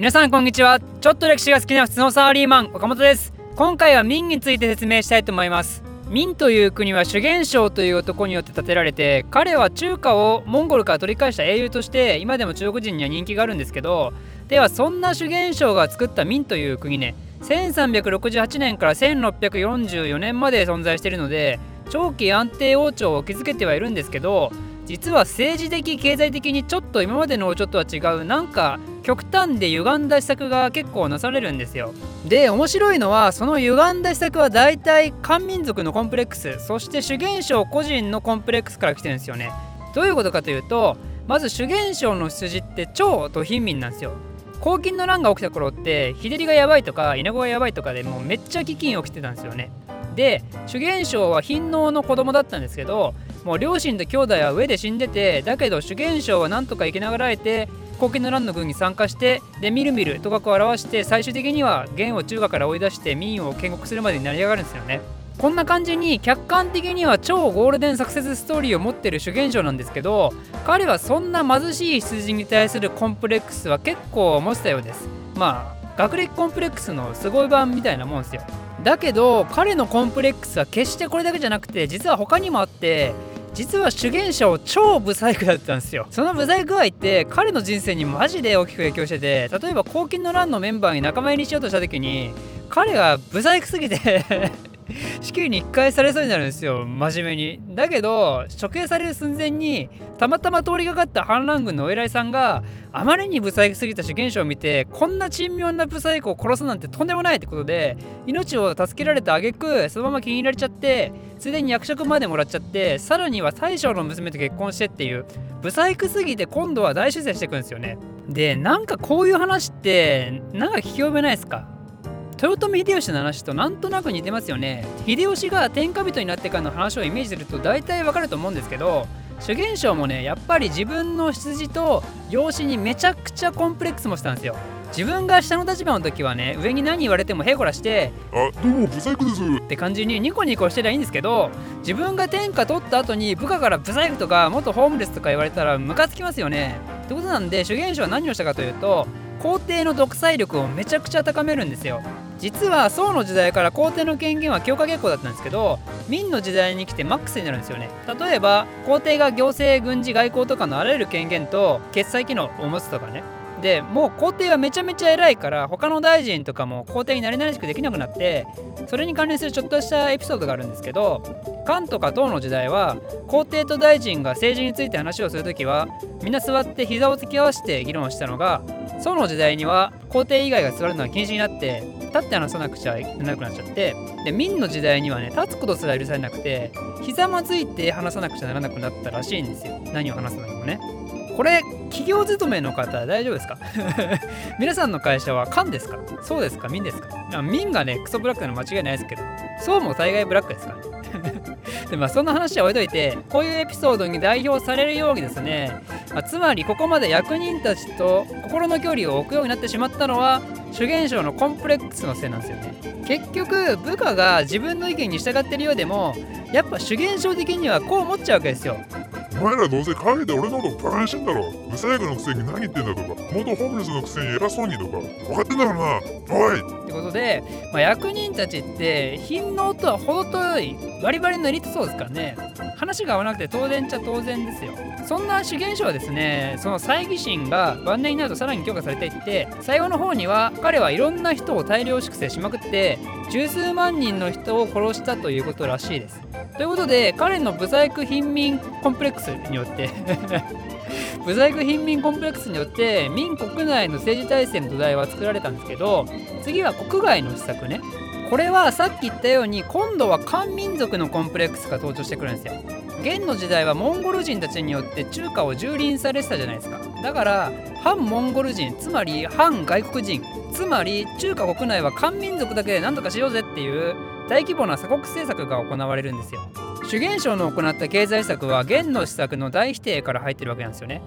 皆さんこんにちは。ちょっと歴史が好きな普通のサラリーマン岡本です。今回は明について説明したいと思います。明という国は修験省という男によって建てられて彼は中華をモンゴルから取り返した英雄として今でも中国人には人気があるんですけどではそんな修験省が作った明という国ね1368年から1644年まで存在しているので長期安定王朝を築けてはいるんですけど実は政治的経済的にちょっと今までの王朝とは違うなんか極端で歪んだ施策が結構なされるんですよ。で面白いのはその歪んだ施策は大体漢民族のコンプレックスそして主元省個人のコンプレックスから来てるんですよね。どういうことかというとまず主元省の出自って超と貧民なんですよ。黄金の乱が起きた頃って日照りがやばいとか稲子がやばいとかでもうめっちゃ飢饉起きてたんですよね。で主元省は貧農の子供だったんですけどもう両親と兄弟は上で死んでてだけど主元省はなんとか生きながらえて貢献の乱の軍に参加してでみるみるとかくを表して最終的には元を中華から追い出して民を建国するまでに成り上がるんですよね。こんな感じに客観的には超ゴールデンサクセスストーリーを持ってる主元省なんですけど彼はそんな貧しい羊に対するコンプレックスは結構持ってたようです。まあ学歴コンプレックスのすごい版みたいなもんですよ。だけど彼のコンプレックスは決してこれだけじゃなくて実は他にもあって実は主言者を超ブサイクだったんですよ。そのブサイク具合って彼の人生にマジで大きく影響してて例えば黄金の乱のメンバーに仲間入りしようとした時に彼がブサイクすぎて死刑に一回されそうになるんですよ真面目に。だけど処刑される寸前にたまたま通りかかった反乱軍のお偉いさんがあまりに不細工すぎた主元首を見てこんな珍妙な不細工を殺すなんてとんでもないってことで命を助けられた挙句そのまま気に入られちゃってついでに役職までもらっちゃってさらには大将の娘と結婚してっていう不細工すぎて今度は大出世していくんですよね。でなんかこういう話ってなんか聞き覚えないですか？豊臣秀吉の話となんとなく似てますよね。秀吉が天下人になってからの話をイメージすると大体わかると思うんですけど主元将もねやっぱり自分の出自と養子にめちゃくちゃコンプレックスもしたんですよ。自分が下の立場の時はね上に何言われてもへこらして「あどうもブサイクです」って感じにニコニコしてりゃいいんですけど自分が天下取った後に部下からブサイクとか元ホームレスとか言われたらムカつきますよね。ってことなんで主元将は何をしたかというと皇帝の独裁力をめちゃくちゃ高めるんですよ。実は宋の時代から皇帝の権限は強化傾向だったんですけど明の時代に来てマックスになるんですよね。例えば皇帝が行政軍事外交とかのあらゆる権限と決済機能を持つとかね。でもう皇帝はめちゃめちゃ偉いから他の大臣とかも皇帝になりなりしくできなくなってそれに関連するちょっとしたエピソードがあるんですけど漢とか唐の時代は皇帝と大臣が政治について話をする時はみんな座って膝を突き合わせて議論したのが宋の時代には皇帝以外が座るのは禁止になって立って話さなくちゃいけなくなっちゃってで明の時代にはね立つことすら許されなくてひざまずいて話さなくちゃならなくなったらしいんですよ。何を話すのにもね。これ企業勤めの方大丈夫ですか？皆さんの会社は官ですか？そうですか？民ですか？民がねクソブラックなの間違いないですけどそうも大概ブラックですからね。でまあそんな話は置いといてこういうエピソードに代表されるようにですね、まあ、つまりここまで役人たちと心の距離を置くようになってしまったのは主元省のコンプレックスのせいなんですよね。結局部下が自分の意見に従ってるようでもやっぱ主元省的にはこう思っちゃうわけですよ。お前らどうせ陰で俺のことバカにしてんだろ。ブサイクのくせに何言ってんだとか元ホームレスのくせに偉そうにとか分かってんだろうな。おい。ことで、まあ、役人たちって品能とは程遠いバリバリのエリートそうですからね。話が合わなくて当然っちゃ当然ですよ。そんな主元書はですねその猜疑心が晩年になるとさらに強化されていって最後の方には彼はいろんな人を大量粛清しまくって十数万人の人を殺したということらしいです。ということで彼のブサイク貧民コンプレックスによって ブサイク貧民コンプレックスによって民国内の政治体制の土台は作られたんですけど次は国外の施策ね。これはさっき言ったように今度は漢民族のコンプレックスが登場してくるんですよ。元の時代はモンゴル人たちによって中華を蹂躙されてたじゃないですか。だから反モンゴル人つまり反外国人つまり中華国内は漢民族だけで何とかしようぜっていう大規模な鎖国政策が行われるんですよ。主元省の行った経済施策は元の施策の大否定から入ってるわけなんですよね。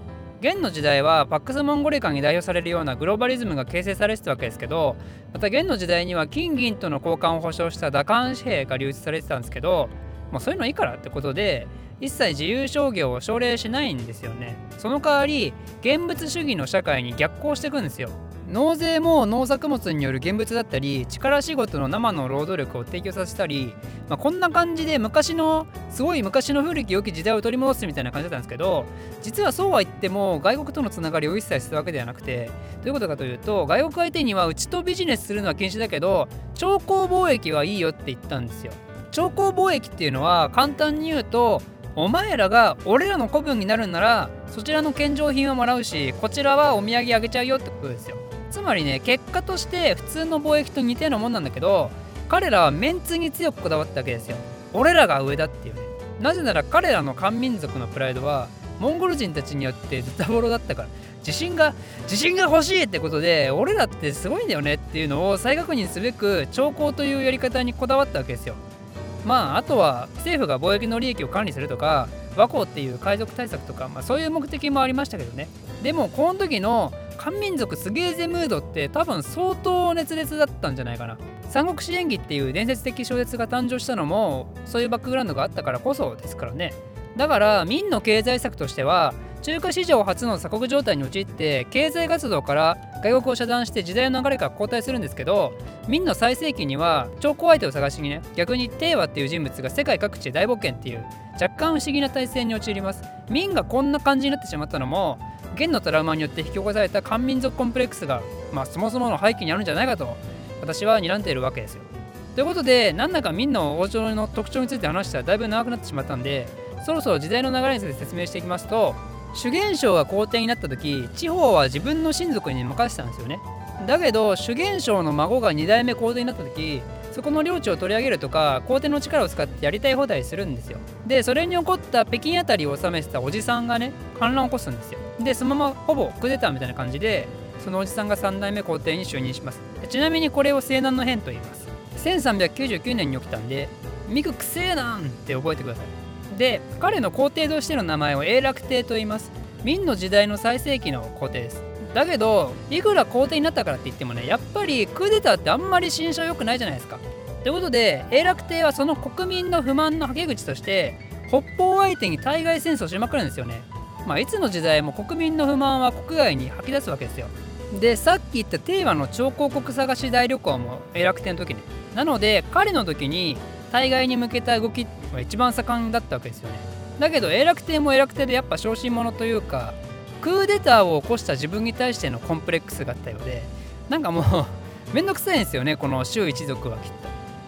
元の時代はパックス・モンゴリカに代表されるようなグローバリズムが形成されてたわけですけどまた元の時代には金銀との交換を保障した打艦紙幣が流出されてたんですけど、まあ、そういうのいいからってことで一切自由商業を奨励しないんですよねその代わり現物主義の社会に逆行していくんですよ納税も農作物による現物だったり力仕事の生の労働力を提供させたり、まあ、こんな感じで昔のすごい昔の古き良き時代を取り戻すみたいな感じだったんですけど実はそうは言っても外国とのつながりを一切するわけではなくてどういうことかというと外国相手にはうちとビジネスするのは禁止だけど超高貿易はいいよって言ったんですよ。超高貿易っていうのは簡単に言うとお前らが俺らの子分になるんならそちらの献上品はもらうしこちらはお土産あげちゃうよってことですよ。つまりね結果として普通の貿易と似たようなもんなんだけど彼らはメンツに強くこだわったわけですよ。俺らが上だっていうね。なぜなら彼らの漢民族のプライドはモンゴル人たちによってズタボロだったから自信が自信が欲しいってことで俺らってすごいんだよねっていうのを再確認すべく兆候というやり方にこだわったわけですよ。まああとは政府が貿易の利益を管理するとか和光っていう海賊対策とか、まあ、そういう目的もありましたけどね。でもこの時の漢民族すげえぜムードって多分相当熱烈だったんじゃないかな。三国志演義っていう伝説的小説が誕生したのもそういうバックグラウンドがあったからこそですからね。だから民の経済策としては中華史上初の鎖国状態に陥って経済活動から外国を遮断して時代の流れが後退するんですけど明の最盛期には超高相手を探しにね逆に帝和っていう人物が世界各地で大冒険っていう若干不思議な体制に陥ります。明がこんな感じになってしまったのも元のトラウマによって引き起こされた漢民族コンプレックスが、まあ、そもそもの背景にあるんじゃないかと私は睨んでいるわけですよ。ということでなんだか明の王朝の特徴について話したらだいぶ長くなってしまったんでそろそろ時代の流れについて説明していきますと主元将が皇帝になった時地方は自分の親族に任せたんですよね。だけど主元将の孫が2代目皇帝になった時そこの領地を取り上げるとか皇帝の力を使ってやりたい放題するんですよ。でそれに起こった北京あたりを治めてたおじさんがね反乱を起こすんですよ。でそのままほぼクーデターみたいな感じでそのおじさんが3代目皇帝に就任します。ちなみにこれを西南の変と言います。1399年に起きたんでミククセーナンって覚えてください。で彼の皇帝としての名前を永楽帝と言います。明の時代の最盛期の皇帝です。だけどいくら皇帝になったからって言ってもねやっぱりクーデターってあんまり心象良くないじゃないですか。ということで永楽帝はその国民の不満のはけ口として北方相手に対外戦争しまくるんですよね。まあいつの時代も国民の不満は国外に吐き出すわけですよ。でさっき言ったテーマの超広告探し大旅行も永楽帝の時ねなので彼の時に対外に向けた動きは一番盛んだったわけですよね。だけど永楽帝も永楽帝でやっぱ小心者というかクーデターを起こした自分に対してのコンプレックスがあったようでなんかもう めんどくさいんですよねこの周一族はきっ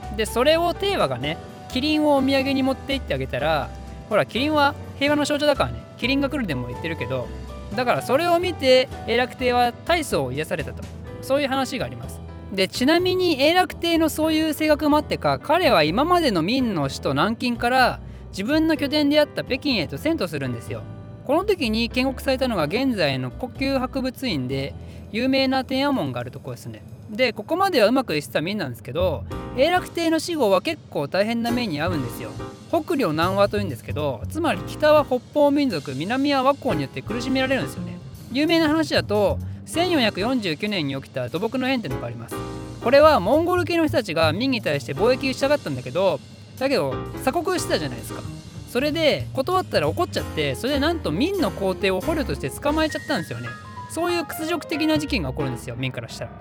と。でそれを帝和がねキリンをお土産に持って行ってあげたらほらキリンは平和の象徴だからねキリンが来るでも言ってるけどだからそれを見て永楽帝は大層を癒されたと。そういう話があります。でちなみに永楽帝のそういう性格もあってか彼は今までの明の首都南京から自分の拠点であった北京へと遷都するんですよ。この時に建国されたのが現在の故宮博物院で有名な天安門があるとこですね。でここまではうまくいってた明なんですけど永楽帝の死後は結構大変な目に遭うんですよ。北領南和というんですけどつまり北は北方民族南は和光によって苦しめられるんですよね。有名な話だと1449年に起きた土木の変ってのがあります。これはモンゴル系の人たちが明に対して貿易したかったんだけどだけど鎖国してたじゃないですか。それで断ったら怒っちゃってそれでなんと明の皇帝を捕虜として捕まえちゃったんですよね。そういう屈辱的な事件が起こるんですよ明からしたら。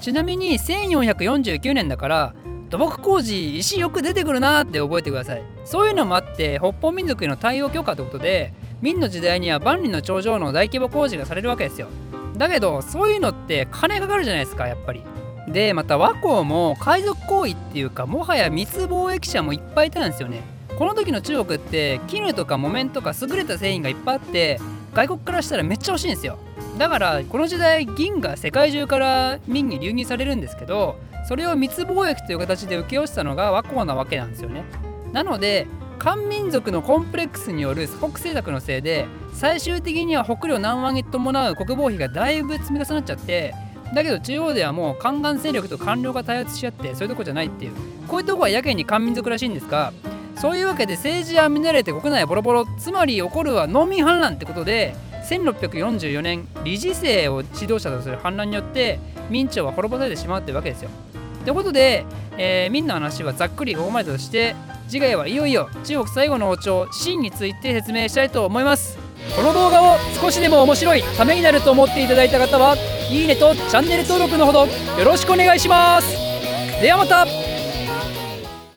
ちなみに1449年だから土木工事石よく出てくるなって覚えてください。そういうのもあって北方民族への対応許可ってことで明の時代には万里の長城の大規模工事がされるわけですよ。だけどそういうのって金かかるじゃないですかやっぱり。でまた和光も海賊行為っていうかもはや密貿易者もいっぱいいたんですよね。この時の中国って絹とか木綿とか優れた繊維がいっぱいあって外国からしたらめっちゃ欲しいんですよ。だからこの時代銀が世界中から明に流入されるんですけどそれを密貿易という形で請け負ったのが和光なわけなんですよね。なので漢民族のコンプレックスによる鎖国政策のせいで最終的には北領南湾に伴う国防費がだいぶ積み重なっちゃってだけど中央ではもう宦官勢力と官僚が対立し合ってそういうとこじゃないっていう。こういうとこはやけに漢民族らしいんですがそういうわけで政治は乱れて国内はボロボロ。つまり起こるは農民反乱ってことで1644年理事制を指導者とする反乱によって明朝は滅ぼされてしまうってわけですよ。ということで、えー、明の話はざっくりここまでとして次回はいよいよ中国最後の王朝秦について説明したいと思います。この動画を少しでも面白いためになると思っていただいた方はいいねとチャンネル登録のほどよろしくお願いします。ではまた。